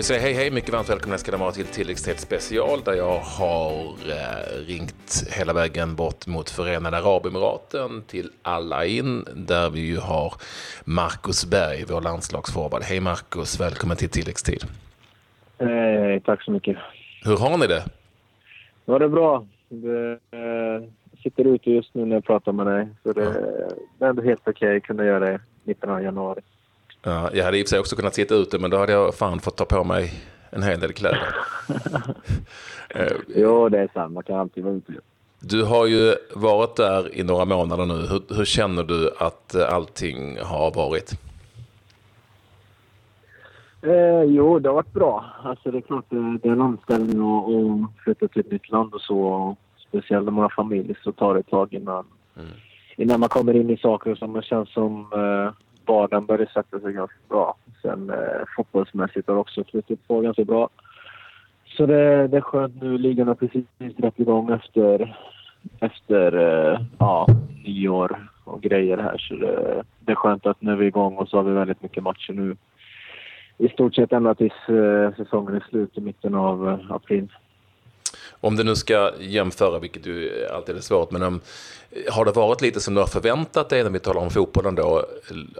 vill säga hej hej, mycket varmt välkomna ska ni vara till tilläggstid special där jag har eh, ringt hela vägen bort mot Förenade Arabemiraten till Al In där vi ju har Marcus Berg, vår landslagsforward. Hej Marcus, välkommen till tilläggstid. Eh, tack så mycket. Hur har ni det? Ja, det är bra. Det, eh, sitter ute just nu när jag pratar med dig. Så det, det är ändå helt okej okay. att kunna göra det 19 januari. Ja, jag hade i och för sig också kunnat sitta ute, men då hade jag fan fått ta på mig en hel del kläder. Eh, jo, det är sant. Man kan alltid vara ute. Du har ju varit där i några månader nu. Hur, hur känner du att allting har varit? Eh, jo, det har varit bra. Alltså, det är klart det är en omställning att flytta till ett nytt land och så. Speciellt om man har familj så tar det ett tag innan, mm. innan man kommer in i saker som känns som eh, vardagen började sätta sig ganska bra. Sen eh, fotbollsmässigt har det också flyttat på ganska bra. Så det, det är skönt nu. Ligan har precis dragit igång efter, efter eh, ja, nyår och grejer här. Så det, det är skönt att nu är vi igång och så har vi väldigt mycket matcher nu. I stort sett ända tills eh, säsongen är slut i mitten av eh, april. Om du nu ska jämföra, vilket ju alltid är svårt, men um, har det varit lite som du har förväntat dig när vi talar om fotbollen då,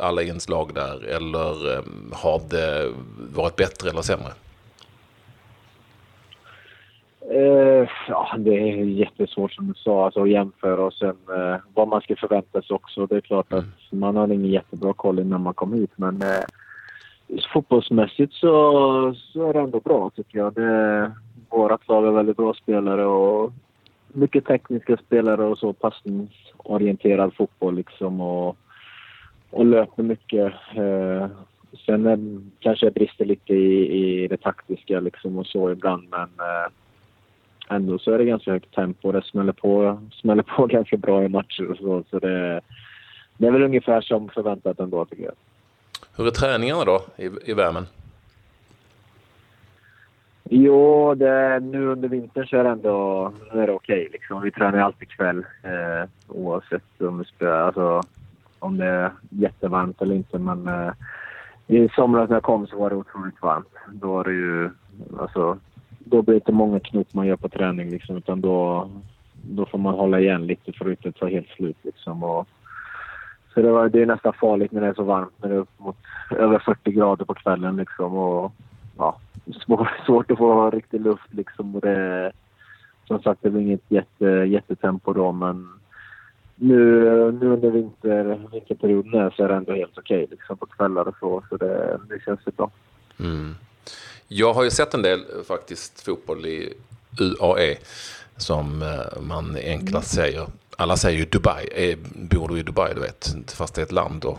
alla inslag där, eller um, har det varit bättre eller sämre? Uh, ja, det är jättesvårt som du sa alltså, att jämföra och sen uh, vad man ska förvänta sig också. Det är klart att mm. man har ingen jättebra koll innan man kommer hit men uh, fotbollsmässigt så, så är det ändå bra tycker jag. Det, vårt lag har väldigt bra spelare och mycket tekniska spelare och så passningsorienterad fotboll liksom och, och löper mycket. Eh, sen är, kanske jag brister lite i, i det taktiska liksom och så ibland men eh, ändå så är det ganska högt tempo. Det smäller på, smäller på ganska bra i matcher och så. så det, det är väl ungefär som förväntat ändå tycker jag. Hur är träningarna då i, i värmen? Jo, det, nu under vintern så är det ändå är det okej. Okay, liksom. Vi tränar alltid kväll eh, oavsett om, vi spelar, alltså, om det är jättevarmt eller inte. Men eh, i somras när jag kom så var det otroligt varmt. Då var det ju... Alltså, då blir det inte många knop man gör på träning liksom, utan då, då får man hålla igen lite för att inte ta helt slut. Liksom, och, så det, var, det är nästan farligt när det är så varmt, när det är upp mot över 40 grader på kvällen. Liksom, och, ja, svårt att få riktig luft liksom. Och det, som sagt, det var inget jätte, jättetempo då, men nu, nu under vinter, vinterperioden så är det ändå helt okej okay, liksom, på kvällar och så. Så det, det känns bra. Mm. Jag har ju sett en del faktiskt fotboll i UAE som eh, man enklast säger alla säger ju Dubai. Eh, bor du i Dubai, du vet? Fast det är ett land då.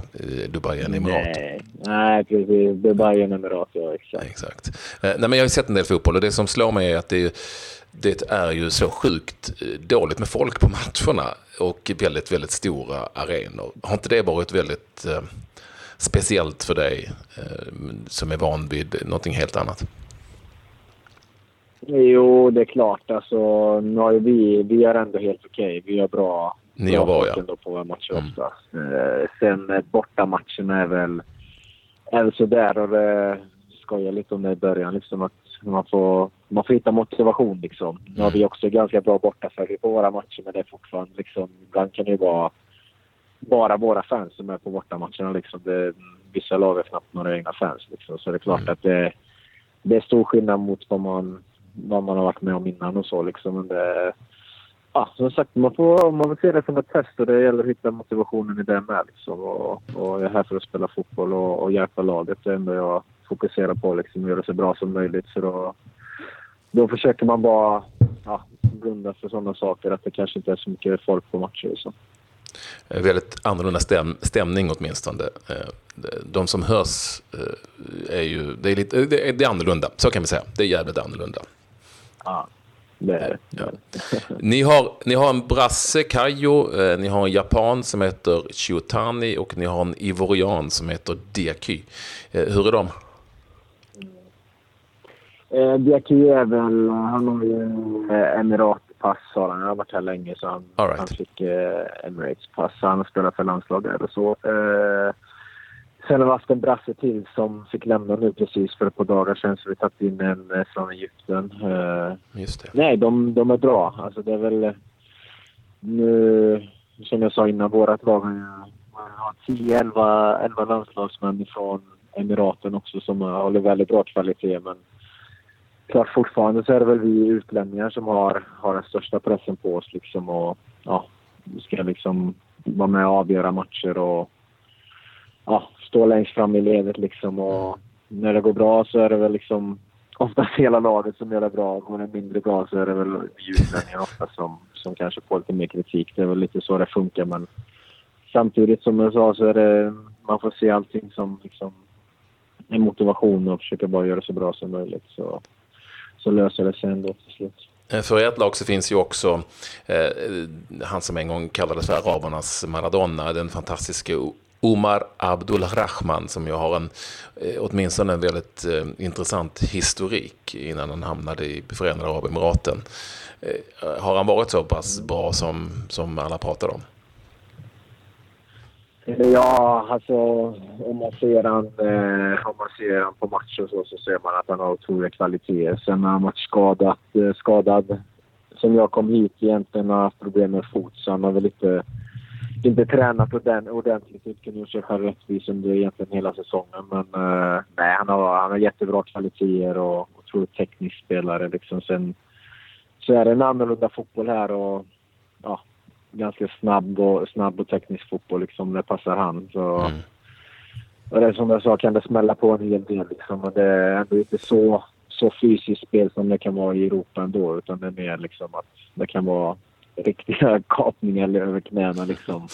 Dubai är en emirat. Nej, nej precis. Dubai är en emirat, ja exakt. exakt. Eh, nej, men jag har ju sett en del fotboll och det som slår mig är att det är, det är ju så sjukt eh, dåligt med folk på matcherna och väldigt, väldigt stora arenor. Har inte det varit väldigt eh, speciellt för dig eh, som är van vid någonting helt annat? Jo, det är klart. Alltså, har vi, vi är ändå helt okej. Okay. Vi har bra, Ni bra var, ja. på våra matcher mm. ofta. Eh, sen eh, bortamatcherna är väl, är väl sådär. Och det skojar lite om det i början. Liksom, att man, får, man får hitta motivation. Liksom. Mm. Nu har vi mm. också ganska bra bortafölje på våra matcher, men det är fortfarande... Liksom, ibland kan det ju vara bara våra fans som är på bortamatcherna. Liksom. Det, vissa lag har knappt några egna fans. Liksom. Så det är klart mm. att det, det är stor skillnad mot vad man vad man har varit med om innan och så liksom. Men det, ja, som sagt, man får, man får se det som ett test och det gäller att hitta motivationen i det med liksom. Och, och jag är här för att spela fotboll och, och hjälpa laget. Det är ändå jag fokuserar på liksom, göra det så bra som möjligt. Så då, då försöker man bara ja, blunda för sådana saker, att det kanske inte är så mycket folk på matcher och så. Eh, väldigt annorlunda stäm, stämning åtminstone. Eh, de som hörs eh, är ju, det är, lite, det är annorlunda, så kan vi säga. Det är jävligt annorlunda. Ja, det är ja. ni, har, ni har en brasse, Kayo, eh, ni har en japan som heter Chiotani och ni har en ivorian som heter Diaky. Eh, hur är de? Eh, Diaky är väl, han har ju eh, emiratpass har han. Han har varit här länge så han, right. han fick eh, Emirates pass. Han har spelat för landslaget och så. Eh, sen har vi haft en brasse till som fick lämna nu precis för ett par dagar sedan. Så vi tagit in en eh, från Egypten. Eh, Just det. Nej, de, de är bra. Alltså det är väl... Nu, som jag sa innan, vårat lag har ju har 10-11 landslagsmän från Emiraten också som håller väldigt bra kvalitet. Men klart fortfarande så är det väl vi utlänningar som har, har den största pressen på oss liksom och ja, ska liksom vara med och avgöra matcher och ja, stå längst fram i ledet liksom och när det går bra så är det väl liksom oftast hela laget som gör det bra. Går det mindre bra så är det väl vi utlänningar ofta som, som kanske får lite mer kritik. Det är väl lite så det funkar men samtidigt som jag sa så är det, man får se allting som liksom en motivation och försöka bara göra det så bra som möjligt. Så, så löser det sig ändå till slut. Eh, för ert lag så finns ju också eh, han som en gång kallades för arabernas Maradona, den fantastiska Omar Abdulrahman som ju har en, eh, åtminstone en väldigt eh, intressant historik innan han hamnade i Förenade Arabemiraten. Eh, har han varit så pass bra som, som alla pratar om? Eh, ja, alltså om man ser han, eh, om man ser han på matcher så, så ser man att han har otroliga kvaliteter. Sen har han varit skadad, eh, skadad. Sen jag kom hit egentligen har haft problem med fot så han har väl inte, inte tränat ordentligt. Inte kunnat göra sig själv rättvis under egentligen hela säsongen. Men eh, nej, han har, han har jättebra kvaliteter och otroligt teknisk spelare. Liksom. Sen så är det en annorlunda fotboll här och ja, ganska snabb och, snabb och teknisk fotboll liksom. Det passar han. Så, mm. Och det som jag sa kan det smälla på en hel del liksom. Men det är ändå inte så, så fysiskt spel som det kan vara i Europa ändå. Utan det är mer liksom att det kan vara riktiga kapningar över knäna liksom.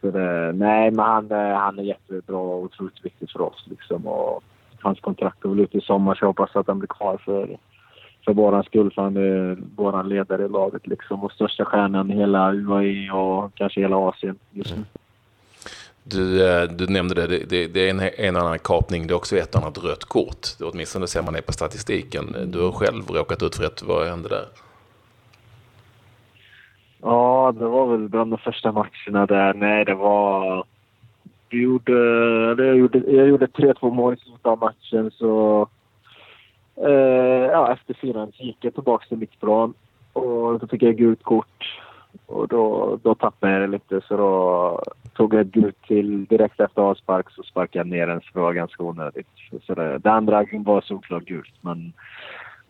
Så det, nej, men han, eh, han är jättebra och otroligt viktig för oss liksom. Och hans kontrakt är väl ute i sommar så jag hoppas att han blir kvar för för våran skull, för han är våran ledare i laget liksom och största stjärnan i hela UAE och kanske hela Asien just nu. Du, eh, du nämnde det, det, det är en, en annan kapning, det är också ett annat rött kort. Åtminstone ser man det på statistiken. Du har själv råkat ut för ett, vad hände där? Ja, det var väl bland de första matcherna där. Nej, det var... Vi gjorde, jag gjorde, jag gjorde 3-2 mål i slutet av matchen så Eh, ja, efter fyran gick jag tillbaka till mittplan och då fick jag gult kort. Och då, då tappade jag det lite så då tog jag ett gult till direkt efter avspark så sparkade jag ner den så det var ganska onödigt. Så det, det andra var såklart gult men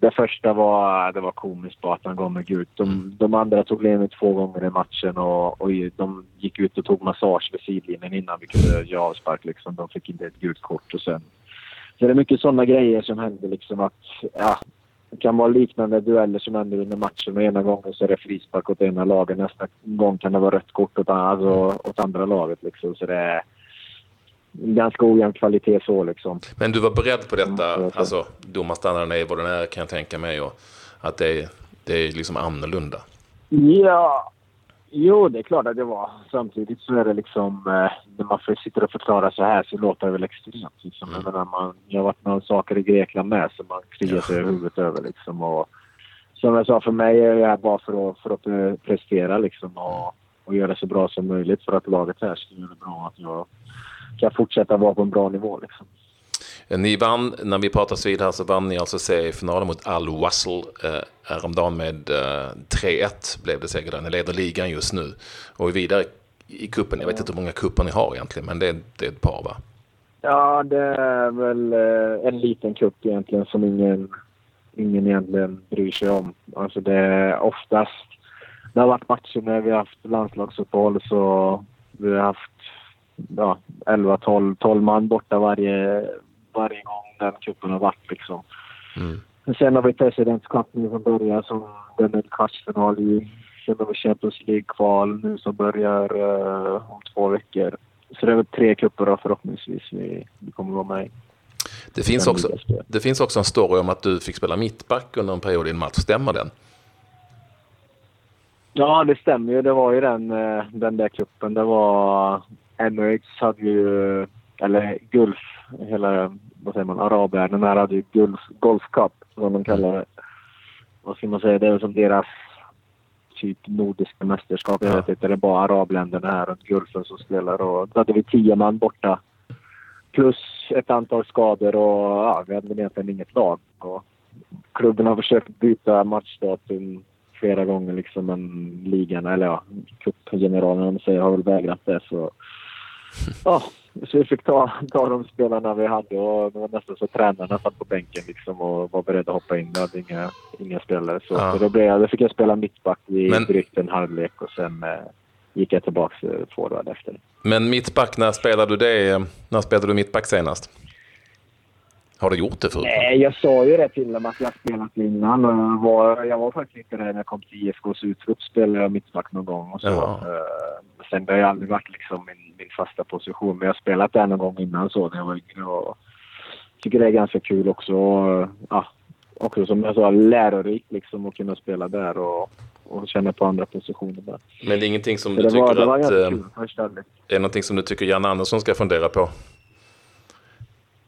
det första var, det var komiskt bara att han gav mig gult. De, de andra tog ledningen två gånger i matchen och, och de gick ut och tog massage vid sidlinjen innan vi kunde göra avspark. Liksom. De fick inte ett gult kort och sen så det är mycket sådana grejer som händer liksom att, ja, det kan vara liknande dueller som händer under matchen och ena gången så är det frispark åt ena laget, nästa gång kan det vara rött kort åt, alltså, åt andra laget liksom. Så det är ganska ojämn kvalitet så liksom. Men du var beredd på detta, mm, alltså domarstandarden är vad den är kan jag tänka mig och att det är, det är liksom annorlunda? Ja, Jo, det är klart att det var. Samtidigt så är det liksom... Eh, när man sitter och förklarar så här så låter det väl extremt. Liksom. Mm. Jag, menar, man, jag har varit med saker i Grekland med som man kliar sig i huvudet över. Liksom. Och, som jag sa, för mig är det här bara för att, för att prestera liksom, och, och göra det så bra som möjligt för att laget här ska göra det bra. Att jag kan fortsätta vara på en bra nivå. Liksom. Ni vann, när vi pratar vid här så vann ni alltså seriefinalen mot Al Wassel eh, häromdagen med eh, 3-1 blev det seger där. Ni leder ligan just nu och är vidare i kuppen. Jag vet inte hur många kuppar ni har egentligen, men det är, det är ett par va? Ja, det är väl eh, en liten kupp egentligen som ingen, ingen egentligen bryr sig om. Alltså det är oftast, det har varit matcher när vi har haft landslagsuppehåll så vi har haft ja, 11-12 12 man borta varje, varje gång den cupen har varit. Liksom. Mm. Sen har vi Presidents Cup nu som börjar som den är kvartsfinal i. Sen har vi Champions League-kval nu som börjar uh, om två veckor. Så det är väl tre cuper förhoppningsvis vi, vi kommer vara med i. Det finns, också, det finns också en story om att du fick spela mittback under en period i en match. Stämmer den? Ja, det stämmer ju. Det var ju den, eh, den där kuppen. Det var... Emirates hade ju... Eller Gulf hela, vad säger man, arabvärlden här hade ju Gulf, Golf Cup, som de kallar det. Vad ska man säga, det är som deras typ nordiska mästerskap. Jag vet inte, det är bara arabländerna här runt Gulfen som spelar. Och då hade vi tio man borta. plus ett antal skador och ja, vi hade väl egentligen inget lag. Och klubben har försökt byta matchdatum flera gånger liksom, men ligan, eller ja, cupgeneralen säger, har väl vägrat det. Så, ja, så vi fick ta, ta de spelarna vi hade och det var nästan så tränarna satt på bänken liksom och var beredda att hoppa in. Vi hade inga, inga spelare. Så, ja. så då, blev jag, då fick jag spela mittback i men, drygt en halvlek och sen eh, gick jag tillbaka till forward efter. Men mittback, när spelade du det? När spelade du mittback senast? Har du gjort det förut? Nej, jag sa ju det till dem att jag spelat innan. Jag var, jag var faktiskt inte det när jag kom till IFKs utrop. spelade jag mittback någon gång och så. Uh, sen det har aldrig varit liksom min, min fasta position. Men jag har spelat där någon gång innan så när jag var yngre. Och tycker det är ganska kul också. Och, ja, också som jag sa, lärorikt liksom att kunna spela där och, och känna på andra positioner där. Men det är ingenting som du tycker var, det var att... Kul, eh, är det någonting som du tycker Jan Andersson ska fundera på?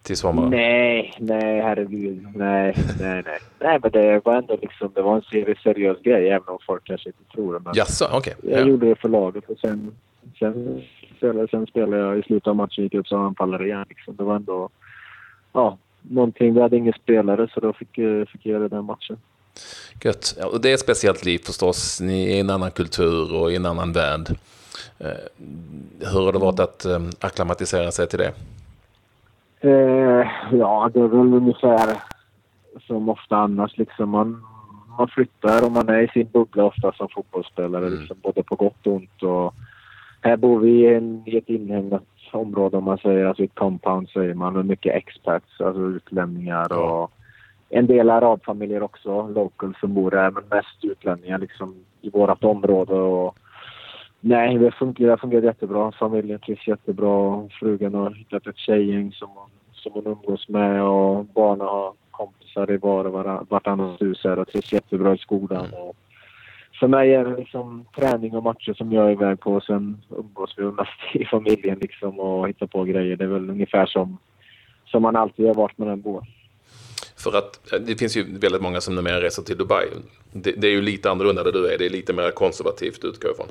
Till sommaren? Nej, nej herregud. Nej, nej, nej. Nej, men det var ändå liksom, det var en seriös grej även om folk kanske inte tror det. Men Jaså, okej. Okay. Jag ja. gjorde det för laget och sen, sen, spelade, sen spelade jag i slutet av matchen, gick upp som anfallare igen. Liksom. Det var ändå, ja, någonting. Vi hade ingen spelare så då fick, fick jag göra den matchen. Gött. Ja, och det är ett speciellt liv förstås. Ni är i en annan kultur och i en annan värld. Eh, hur har det varit att eh, acklimatisera sig till det? Eh, ja, det är väl ungefär som ofta annars. Liksom man, man flyttar och man är i sin bubbla ofta som fotbollsspelare, mm. liksom, både på gott och ont. Och här bor vi i, en, i ett inhägnat område om man säger, alltså ett compound säger man, med mycket expats, alltså utlänningar och en del arabfamiljer också, local som bor här, men mest utlänningar liksom i vårt område. Och, nej, det fungerar, fungerar jättebra. Familjen trivs jättebra. Frugan har hittat ett tjejgäng som som hon umgås med och barnen har kompisar i var och vartannat hus här och trivs jättebra i skolan. Mm. Och för mig är det liksom träning och matcher som jag är iväg på. Sen umgås vi mest i familjen liksom och hittar på grejer. Det är väl ungefär som, som man alltid har varit med den bor. För att eh, det finns ju väldigt många som numera reser till Dubai. Det, det, är ju lite annorlunda där du är. Det är lite mer konservativt utgår ifrån.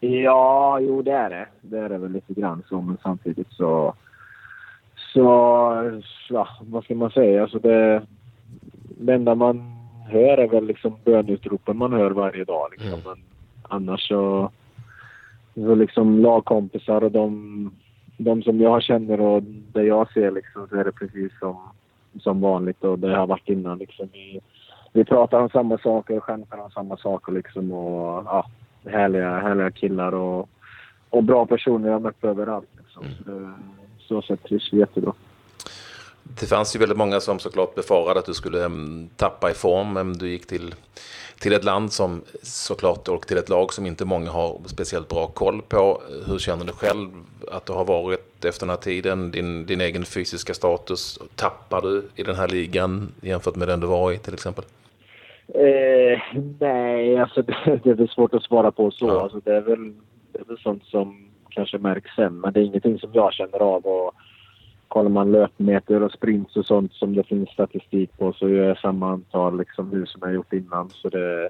Ja, jo det är det. Det är det väl lite grann så, men samtidigt så... Så, ja, vad ska man säga? Alltså det, det enda man hör är väl liksom bönutropen man hör varje dag. Liksom. Mm. Men annars så... Så liksom lagkompisar och de, de som jag känner och det jag ser liksom så är det precis som, som vanligt och det har varit innan liksom. Vi, vi pratar om samma saker och skämtar om samma saker liksom och ja, härliga, härliga killar och, och bra personer jag mött överallt. Liksom. Mm. Så, så sätt trivs vi jättebra. Det fanns ju väldigt många som såklart befarade att du skulle um, tappa i form. Um, du gick till, till ett land som såklart och till ett lag som inte många har speciellt bra koll på. Hur känner du själv att du har varit efter den här tiden? Din, din egen fysiska status, tappar du i den här ligan jämfört med den du var i till exempel? Eh, nej, alltså det, det är svårt att svara på så. Ja. Alltså, det, är väl, det är väl sånt som kanske märks sen, men det är ingenting som jag känner av. Och kollar man löpmeter och sprints och sånt som det finns statistik på så gör jag samma antal liksom, nu som jag gjort innan. Så det,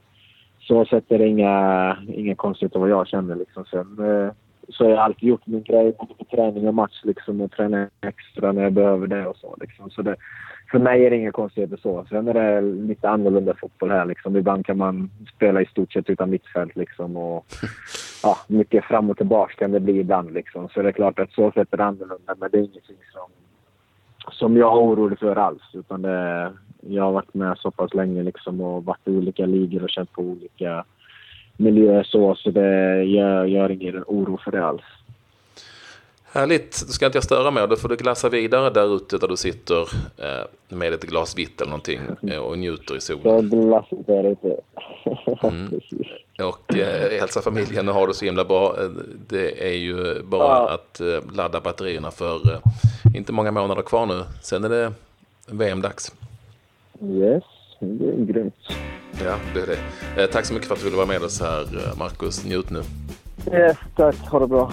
så sätt är det inga, inga konstigheter vad jag känner. Liksom. Sen eh, så har jag alltid gjort min grej både på träning och match liksom, och tränar extra när jag behöver det och så. Liksom. så det, för mig är det inga konstigheter så. Sen är det lite annorlunda fotboll här. Liksom. Ibland kan man spela i stort sett utan mittfält. Liksom, och, ja, mycket fram och tillbaka kan det bli ibland. Liksom. Så det är klart att så sätt är det annorlunda. Men det är ingenting som, som jag är orolig för alls. Utan det, jag har varit med så pass länge liksom, och varit i olika ligor och känt på olika miljöer. Så, så det, jag gör ingen oro för det alls. Härligt, då ska inte jag störa mer. Då får du glassa vidare där ute där du sitter eh, med ett glas vitt eller någonting eh, och njuter i solen. Jag glassar där ute. Mm. Och eh, hälsa familjen och ha det så himla bra. Eh, det är ju bara ja. att eh, ladda batterierna för eh, inte många månader kvar nu. Sen är det VM-dags. Yes, det är grymt. Ja, det är det. tack så mycket för att du ville vara med oss här, Marcus. Njut nu. Yes, tack. Ha det bra.